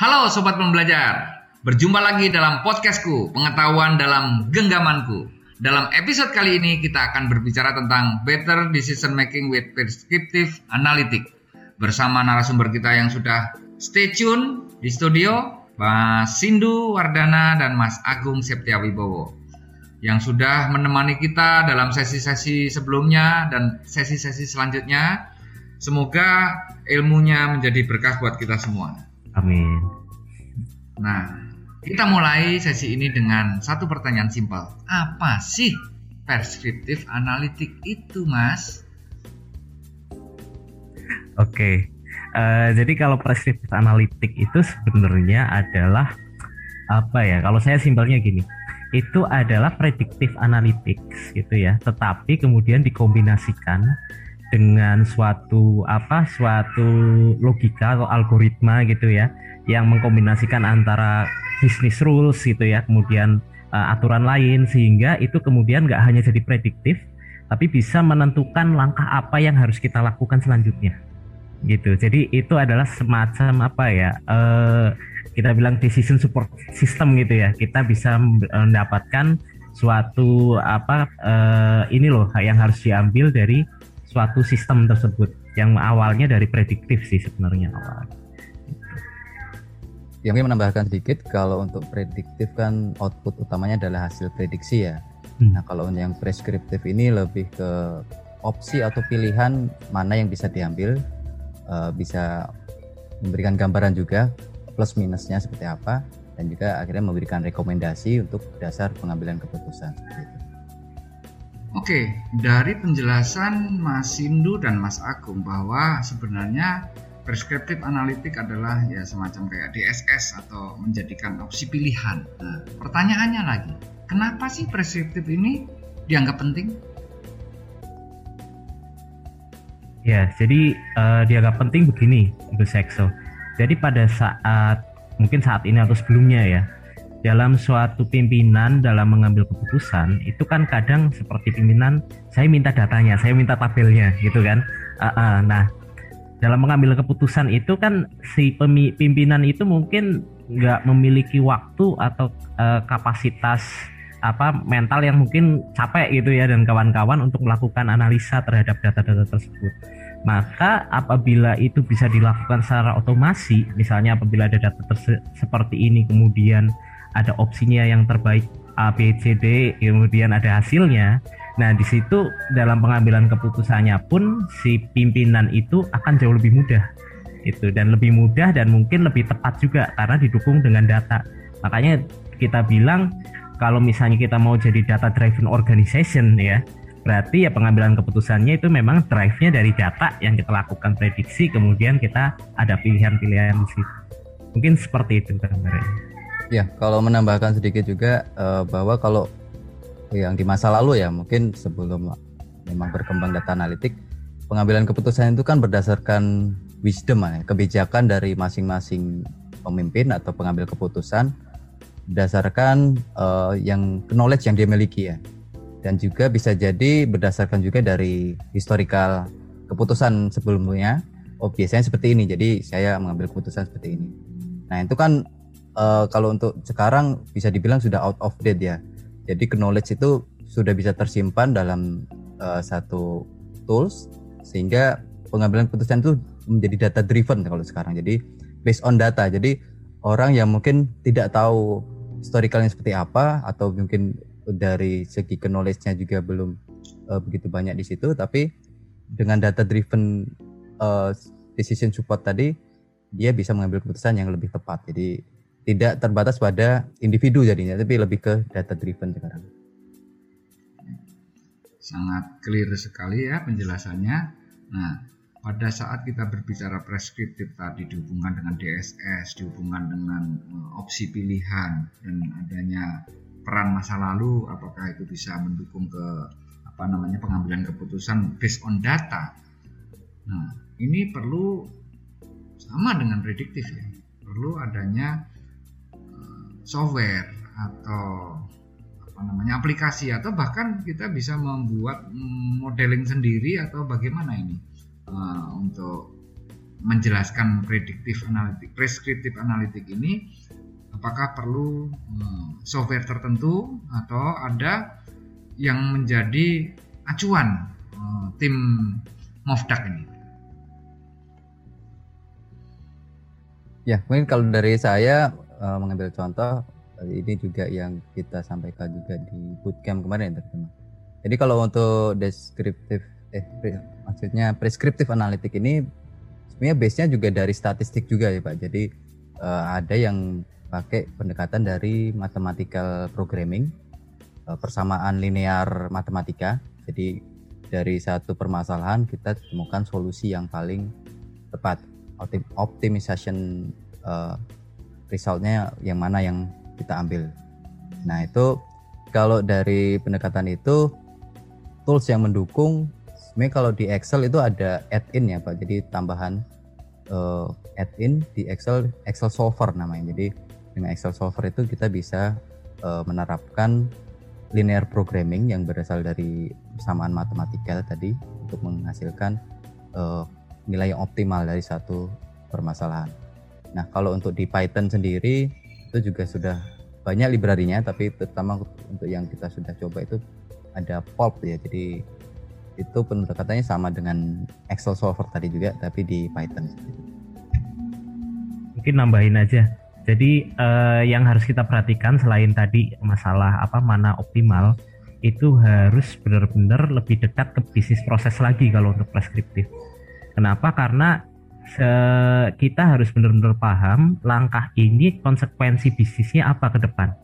Halo Sobat Pembelajar, berjumpa lagi dalam podcastku, pengetahuan dalam genggamanku. Dalam episode kali ini kita akan berbicara tentang Better Decision Making with Prescriptive Analytic. Bersama narasumber kita yang sudah stay tune di studio, Mas Sindu Wardana dan Mas Agung Septiawibowo. Yang sudah menemani kita dalam sesi-sesi sebelumnya dan sesi-sesi selanjutnya. Semoga ilmunya menjadi berkah buat kita semua. Amin. Nah, kita mulai sesi ini dengan satu pertanyaan simpel. Apa sih preskriptif analitik itu, Mas? Oke. Uh, jadi kalau preskriptif analitik itu sebenarnya adalah apa ya? Kalau saya simpelnya gini, itu adalah predictive analytics gitu ya. Tetapi kemudian dikombinasikan dengan suatu apa suatu logika atau algoritma gitu ya yang mengkombinasikan antara bisnis rules gitu ya kemudian uh, aturan lain sehingga itu kemudian nggak hanya jadi prediktif tapi bisa menentukan langkah apa yang harus kita lakukan selanjutnya. Gitu. Jadi itu adalah semacam apa ya uh, kita bilang decision support system gitu ya. Kita bisa mendapatkan suatu apa uh, ini loh yang harus diambil dari suatu sistem tersebut yang awalnya dari prediktif sih sebenarnya. awal. Yang ingin menambahkan sedikit kalau untuk prediktif kan output utamanya adalah hasil prediksi ya. Hmm. Nah kalau yang preskriptif ini lebih ke opsi atau pilihan mana yang bisa diambil, uh, bisa memberikan gambaran juga plus minusnya seperti apa dan juga akhirnya memberikan rekomendasi untuk dasar pengambilan keputusan seperti itu. Oke, dari penjelasan Mas Sindu dan Mas Agung bahwa sebenarnya preskriptif analitik adalah ya semacam kayak DSS atau menjadikan opsi pilihan. Nah, pertanyaannya lagi, kenapa sih preskriptif ini dianggap penting? Ya, jadi uh, dianggap penting begini, Bu Sekso. Jadi pada saat mungkin saat ini atau sebelumnya ya, dalam suatu pimpinan dalam mengambil keputusan itu kan kadang seperti pimpinan saya minta datanya saya minta tabelnya gitu kan uh, uh, nah dalam mengambil keputusan itu kan si pimpinan itu mungkin nggak memiliki waktu atau uh, kapasitas apa mental yang mungkin capek gitu ya dan kawan-kawan untuk melakukan analisa terhadap data-data tersebut. Maka apabila itu bisa dilakukan secara otomasi, misalnya apabila ada data seperti ini kemudian ada opsinya yang terbaik A, B, C, D, kemudian ada hasilnya. Nah, di situ dalam pengambilan keputusannya pun si pimpinan itu akan jauh lebih mudah. Itu dan lebih mudah dan mungkin lebih tepat juga karena didukung dengan data. Makanya kita bilang kalau misalnya kita mau jadi data driven organization ya, berarti ya pengambilan keputusannya itu memang drive-nya dari data yang kita lakukan prediksi kemudian kita ada pilihan-pilihan di situ. Mungkin seperti itu gambarnya. Ya, kalau menambahkan sedikit juga uh, bahwa kalau yang di masa lalu ya, mungkin sebelum memang berkembang data analitik, pengambilan keputusan itu kan berdasarkan wisdom ya, kebijakan dari masing-masing pemimpin atau pengambil keputusan berdasarkan uh, yang knowledge yang dia miliki ya. Dan juga bisa jadi berdasarkan juga dari historical keputusan sebelumnya. Oh, biasanya seperti ini. Jadi saya mengambil keputusan seperti ini. Nah, itu kan uh, kalau untuk sekarang bisa dibilang sudah out of date ya. Jadi knowledge itu sudah bisa tersimpan dalam uh, satu tools sehingga pengambilan keputusan itu menjadi data driven kalau sekarang. Jadi based on data. Jadi orang yang mungkin tidak tahu historicalnya seperti apa atau mungkin dari segi knowledge-nya juga belum uh, begitu banyak di situ tapi dengan data driven uh, decision support tadi dia bisa mengambil keputusan yang lebih tepat. Jadi tidak terbatas pada individu jadinya tapi lebih ke data driven sekarang. Sangat clear sekali ya penjelasannya. Nah pada saat kita berbicara preskriptif tadi dihubungkan dengan DSS dihubungkan dengan eh, opsi pilihan dan adanya peran masa lalu apakah itu bisa mendukung ke apa namanya pengambilan keputusan based on data? Nah ini perlu sama dengan prediktif ya. Perlu adanya software atau apa namanya aplikasi atau bahkan kita bisa membuat modeling sendiri atau bagaimana ini uh, untuk menjelaskan prediktif analitik, preskriptif analitik ini apakah perlu hmm, software tertentu atau ada yang menjadi acuan hmm, tim Mofdak ini? Ya, mungkin kalau dari saya uh, mengambil contoh ini juga yang kita sampaikan juga di bootcamp kemarin teman Jadi kalau untuk deskriptif eh maksudnya preskriptif analitik ini sebenarnya base-nya juga dari statistik juga ya Pak. Jadi uh, ada yang pakai pendekatan dari mathematical programming, uh, persamaan linear matematika. Jadi dari satu permasalahan kita temukan solusi yang paling tepat, Optim optimization uh, resultnya yang mana yang kita ambil. Nah itu kalau dari pendekatan itu tools yang mendukung sebenarnya kalau di Excel itu ada add-in ya Pak. Jadi tambahan uh, add-in di Excel Excel Solver namanya. Jadi dengan Excel Solver itu kita bisa uh, menerapkan linear programming yang berasal dari persamaan matematika tadi untuk menghasilkan uh, nilai yang optimal dari satu permasalahan. Nah, kalau untuk di Python sendiri itu juga sudah banyak librarinya, tapi terutama untuk yang kita sudah coba itu ada pulp ya. Jadi itu pendekatannya sama dengan Excel Solver tadi juga, tapi di Python. Mungkin nambahin aja jadi uh, yang harus kita perhatikan selain tadi masalah apa mana optimal itu harus benar-benar lebih dekat ke bisnis proses lagi kalau untuk preskriptif. Kenapa? Karena kita harus benar-benar paham langkah ini konsekuensi bisnisnya apa ke depan.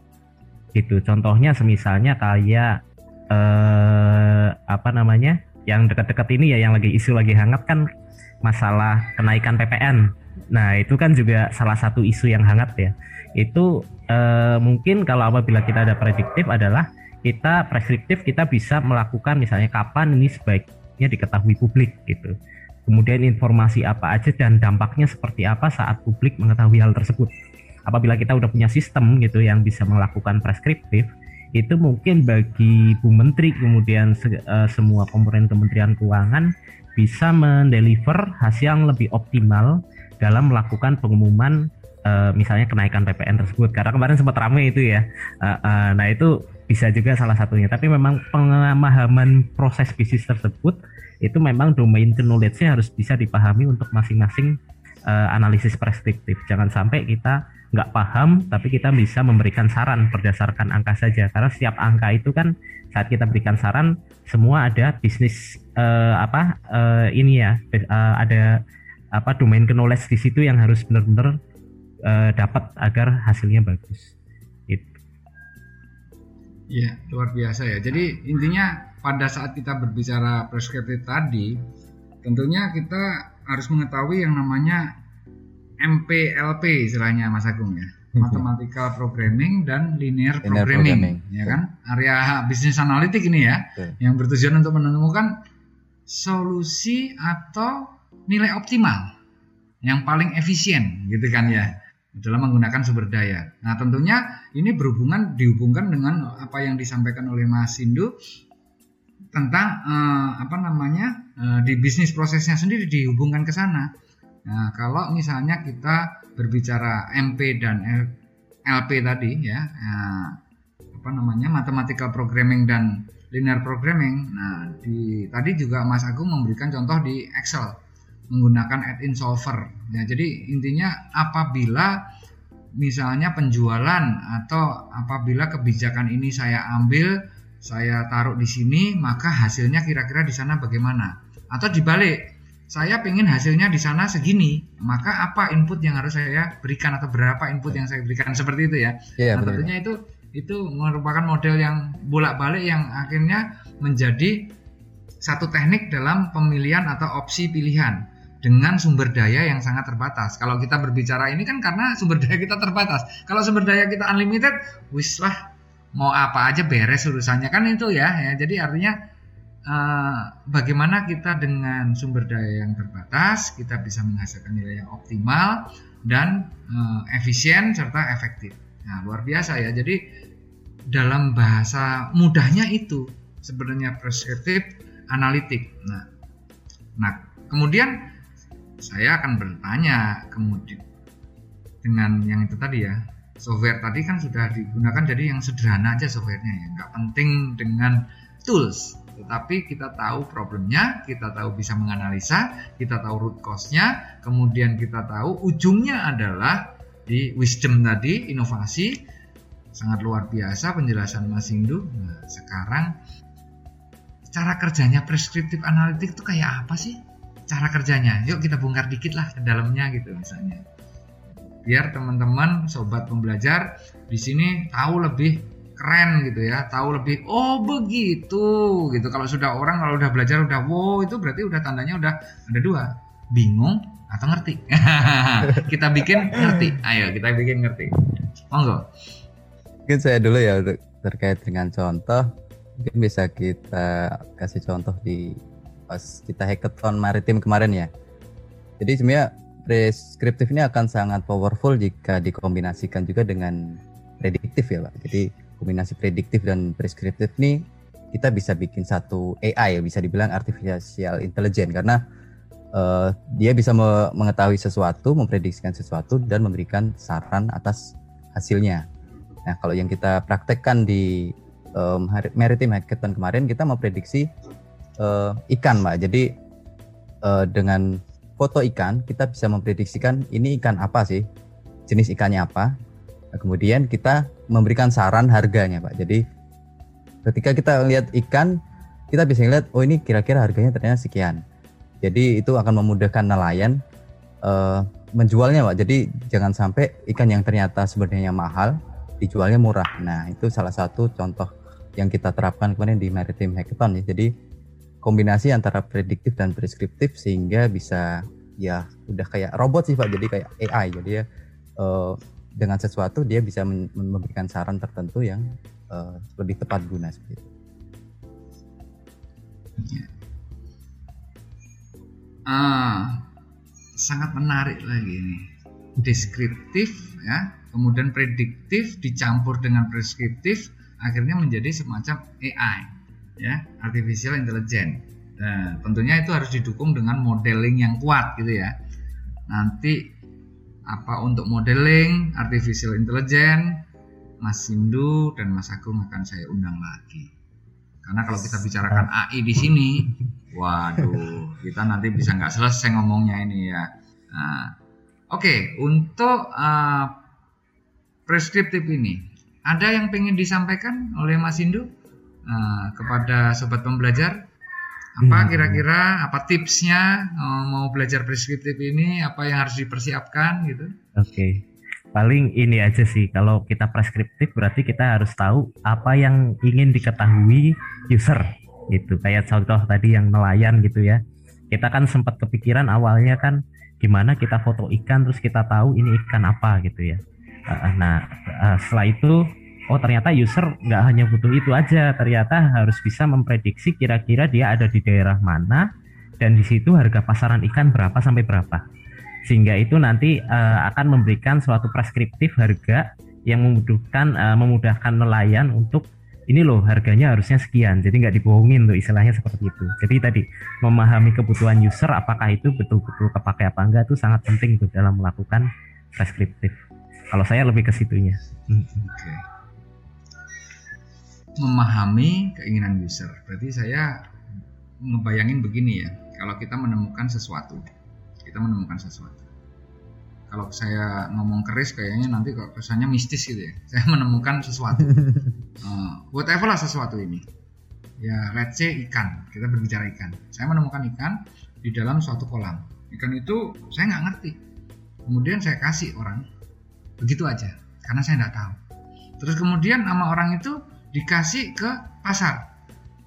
Gitu. Contohnya semisalnya kayak uh, apa namanya? yang dekat-dekat ini ya yang lagi isu lagi hangat kan masalah kenaikan PPN Nah, itu kan juga salah satu isu yang hangat ya. Itu eh, mungkin kalau apabila kita ada prediktif adalah kita preskriptif kita bisa melakukan misalnya kapan ini sebaiknya diketahui publik gitu. Kemudian informasi apa aja dan dampaknya seperti apa saat publik mengetahui hal tersebut. Apabila kita udah punya sistem gitu yang bisa melakukan preskriptif, itu mungkin bagi Bu Menteri kemudian se uh, semua komponen Kementerian Keuangan bisa mendeliver hasil yang lebih optimal dalam melakukan pengumuman uh, misalnya kenaikan PPN tersebut karena kemarin sempat ramai itu ya uh, uh, nah itu bisa juga salah satunya. Tapi memang pemahaman proses bisnis tersebut itu memang domain knowledge-nya harus bisa dipahami untuk masing-masing uh, analisis preskriptif. Jangan sampai kita nggak paham tapi kita bisa memberikan saran berdasarkan angka saja. Karena setiap angka itu kan saat kita berikan saran semua ada bisnis uh, apa uh, ini ya uh, ada apa domain knowledge di situ yang harus benar-benar uh, dapat agar hasilnya bagus. Iya, luar biasa ya. Jadi intinya pada saat kita berbicara preskriptif tadi, tentunya kita harus mengetahui yang namanya MPLP istilahnya Mas Agung ya. Mathematical Programming dan Linear, linear Programming, programming, ya kan? Area bisnis analitik ini ya, Betul. yang bertujuan untuk menemukan solusi atau nilai optimal yang paling efisien gitu kan ya dalam menggunakan sumber daya. Nah tentunya ini berhubungan dihubungkan dengan apa yang disampaikan oleh Mas Sindu tentang eh, apa namanya eh, di bisnis prosesnya sendiri dihubungkan ke sana. Nah kalau misalnya kita berbicara MP dan LP tadi ya eh, apa namanya mathematical programming dan linear programming. Nah di tadi juga Mas Agung memberikan contoh di Excel menggunakan add-in solver. Ya, jadi intinya apabila misalnya penjualan atau apabila kebijakan ini saya ambil, saya taruh di sini, maka hasilnya kira-kira di sana bagaimana? Atau dibalik, saya ingin hasilnya di sana segini, maka apa input yang harus saya berikan atau berapa input yang saya berikan seperti itu ya? Yeah, nah, tentunya itu itu merupakan model yang bolak-balik yang akhirnya menjadi satu teknik dalam pemilihan atau opsi pilihan dengan sumber daya yang sangat terbatas. Kalau kita berbicara ini kan karena sumber daya kita terbatas. Kalau sumber daya kita unlimited, wis lah mau apa aja beres urusannya kan itu ya. ya. Jadi artinya uh, bagaimana kita dengan sumber daya yang terbatas kita bisa menghasilkan nilai yang optimal dan uh, efisien serta efektif. Nah luar biasa ya. Jadi dalam bahasa mudahnya itu sebenarnya preskriptif analitik. Nah, nah kemudian saya akan bertanya kemudian dengan yang itu tadi ya software tadi kan sudah digunakan jadi yang sederhana aja softwarenya ya nggak penting dengan tools tetapi kita tahu problemnya, kita tahu bisa menganalisa, kita tahu root cause-nya, kemudian kita tahu ujungnya adalah di wisdom tadi, inovasi, sangat luar biasa penjelasan Mas Indu. Nah, sekarang cara kerjanya preskriptif analitik itu kayak apa sih? Cara kerjanya, yuk kita bongkar dikit lah ke dalamnya gitu misalnya. Biar teman-teman sobat pembelajar di sini tahu lebih keren gitu ya tahu lebih oh begitu gitu. Kalau sudah orang kalau udah belajar udah wow itu berarti udah tandanya udah ada dua bingung atau ngerti. Kita bikin ngerti. Ayo kita bikin ngerti. Monggo. Mungkin saya dulu ya untuk terkait dengan contoh. Mungkin bisa kita kasih contoh di pas kita hackathon maritim kemarin ya. Jadi sebenarnya preskriptif ini akan sangat powerful jika dikombinasikan juga dengan prediktif ya pak. Jadi kombinasi prediktif dan preskriptif nih kita bisa bikin satu AI ya bisa dibilang artificial intelligence. Karena uh, dia bisa me mengetahui sesuatu, memprediksikan sesuatu dan memberikan saran atas hasilnya. Nah, kalau yang kita praktekkan di um, Maritime Hackathon kemarin kita memprediksi uh, ikan, Mbak. Jadi uh, dengan foto ikan kita bisa memprediksikan ini ikan apa sih, jenis ikannya apa, Nah, kemudian kita memberikan saran harganya, Pak. Jadi ketika kita lihat ikan, kita bisa lihat oh ini kira-kira harganya ternyata sekian. Jadi itu akan memudahkan nelayan uh, menjualnya, Pak. Jadi jangan sampai ikan yang ternyata sebenarnya mahal dijualnya murah. Nah, itu salah satu contoh yang kita terapkan kemarin di Maritime Hackathon ya. Jadi kombinasi antara prediktif dan preskriptif sehingga bisa ya udah kayak robot sih Pak. Jadi kayak AI. Jadi ya uh, dengan sesuatu dia bisa memberikan saran tertentu yang uh, lebih tepat guna seperti itu. Ah, sangat menarik lagi ini. Deskriptif ya, kemudian prediktif dicampur dengan preskriptif akhirnya menjadi semacam AI ya, artificial intelligence. Nah, tentunya itu harus didukung dengan modeling yang kuat gitu ya. Nanti apa untuk modeling artificial intelligence Mas Sindu dan Mas Agung akan saya undang lagi karena kalau kita bicarakan AI di sini waduh kita nanti bisa nggak selesai ngomongnya ini ya nah, oke okay, untuk uh, preskriptif ini ada yang ingin disampaikan oleh Mas Sindu uh, kepada sobat pembelajar apa hmm. kira-kira apa tipsnya eh, mau belajar preskriptif ini apa yang harus dipersiapkan gitu oke okay. paling ini aja sih kalau kita preskriptif berarti kita harus tahu apa yang ingin diketahui user gitu kayak contoh tadi yang nelayan gitu ya kita kan sempat kepikiran awalnya kan gimana kita foto ikan terus kita tahu ini ikan apa gitu ya nah eh, setelah itu oh ternyata user nggak hanya butuh itu aja ternyata harus bisa memprediksi kira-kira dia ada di daerah mana dan di situ harga pasaran ikan berapa sampai berapa. Sehingga itu nanti uh, akan memberikan suatu preskriptif harga yang memudahkan uh, memudahkan nelayan untuk ini loh harganya harusnya sekian. Jadi nggak dibohongin tuh istilahnya seperti itu. Jadi tadi memahami kebutuhan user apakah itu betul-betul kepakai apa enggak itu sangat penting tuh dalam melakukan preskriptif. Kalau saya lebih ke situnya. Hmm. okay memahami keinginan user. Berarti saya ngebayangin begini ya, kalau kita menemukan sesuatu, kita menemukan sesuatu. Kalau saya ngomong keris kayaknya nanti kok kesannya mistis gitu ya. Saya menemukan sesuatu, uh, whatever lah sesuatu ini. Ya, let's say ikan. Kita berbicara ikan. Saya menemukan ikan di dalam suatu kolam. Ikan itu saya nggak ngerti. Kemudian saya kasih orang, begitu aja, karena saya nggak tahu. Terus kemudian nama orang itu dikasih ke pasar.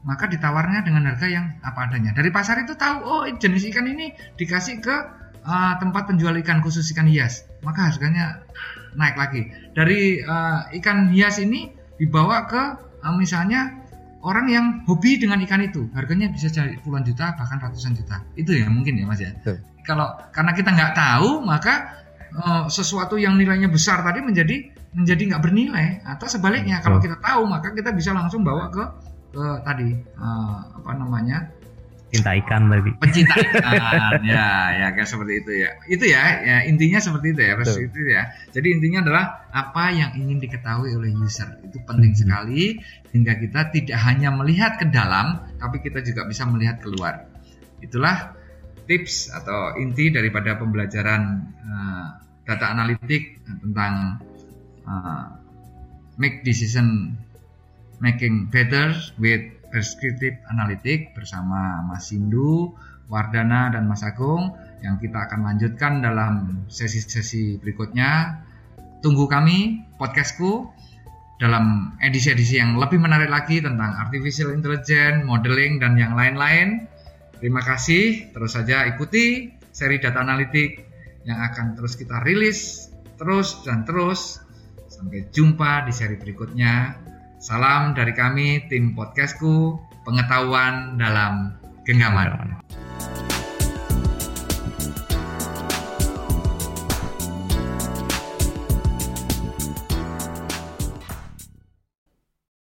Maka ditawarnya dengan harga yang apa adanya. Dari pasar itu tahu oh jenis ikan ini dikasih ke uh, tempat penjual ikan khusus ikan hias. Maka harganya naik lagi. Dari uh, ikan hias ini dibawa ke uh, misalnya orang yang hobi dengan ikan itu. Harganya bisa jadi puluhan juta bahkan ratusan juta. Itu ya mungkin ya mas ya. Betul. kalau karena kita nggak tahu maka uh, sesuatu yang nilainya besar tadi menjadi menjadi nggak bernilai atau sebaliknya kalau kita tahu maka kita bisa langsung bawa ke ke tadi uh, apa namanya Cinta ikan tadi. Pencinta ikan, ya, ya kayak seperti itu ya. Itu ya, ya intinya seperti itu ya, Betul. itu ya. Jadi intinya adalah apa yang ingin diketahui oleh user itu penting hmm. sekali hingga kita tidak hanya melihat ke dalam, tapi kita juga bisa melihat keluar. Itulah tips atau inti daripada pembelajaran uh, data analitik tentang uh, make decision making better with prescriptive analytic bersama Mas Sindu, Wardana dan Mas Agung yang kita akan lanjutkan dalam sesi-sesi berikutnya. Tunggu kami podcastku dalam edisi-edisi yang lebih menarik lagi tentang artificial intelligence, modeling dan yang lain-lain. Terima kasih, terus saja ikuti seri data analitik yang akan terus kita rilis terus dan terus. Sampai jumpa di seri berikutnya. Salam dari kami tim podcastku pengetahuan dalam genggaman.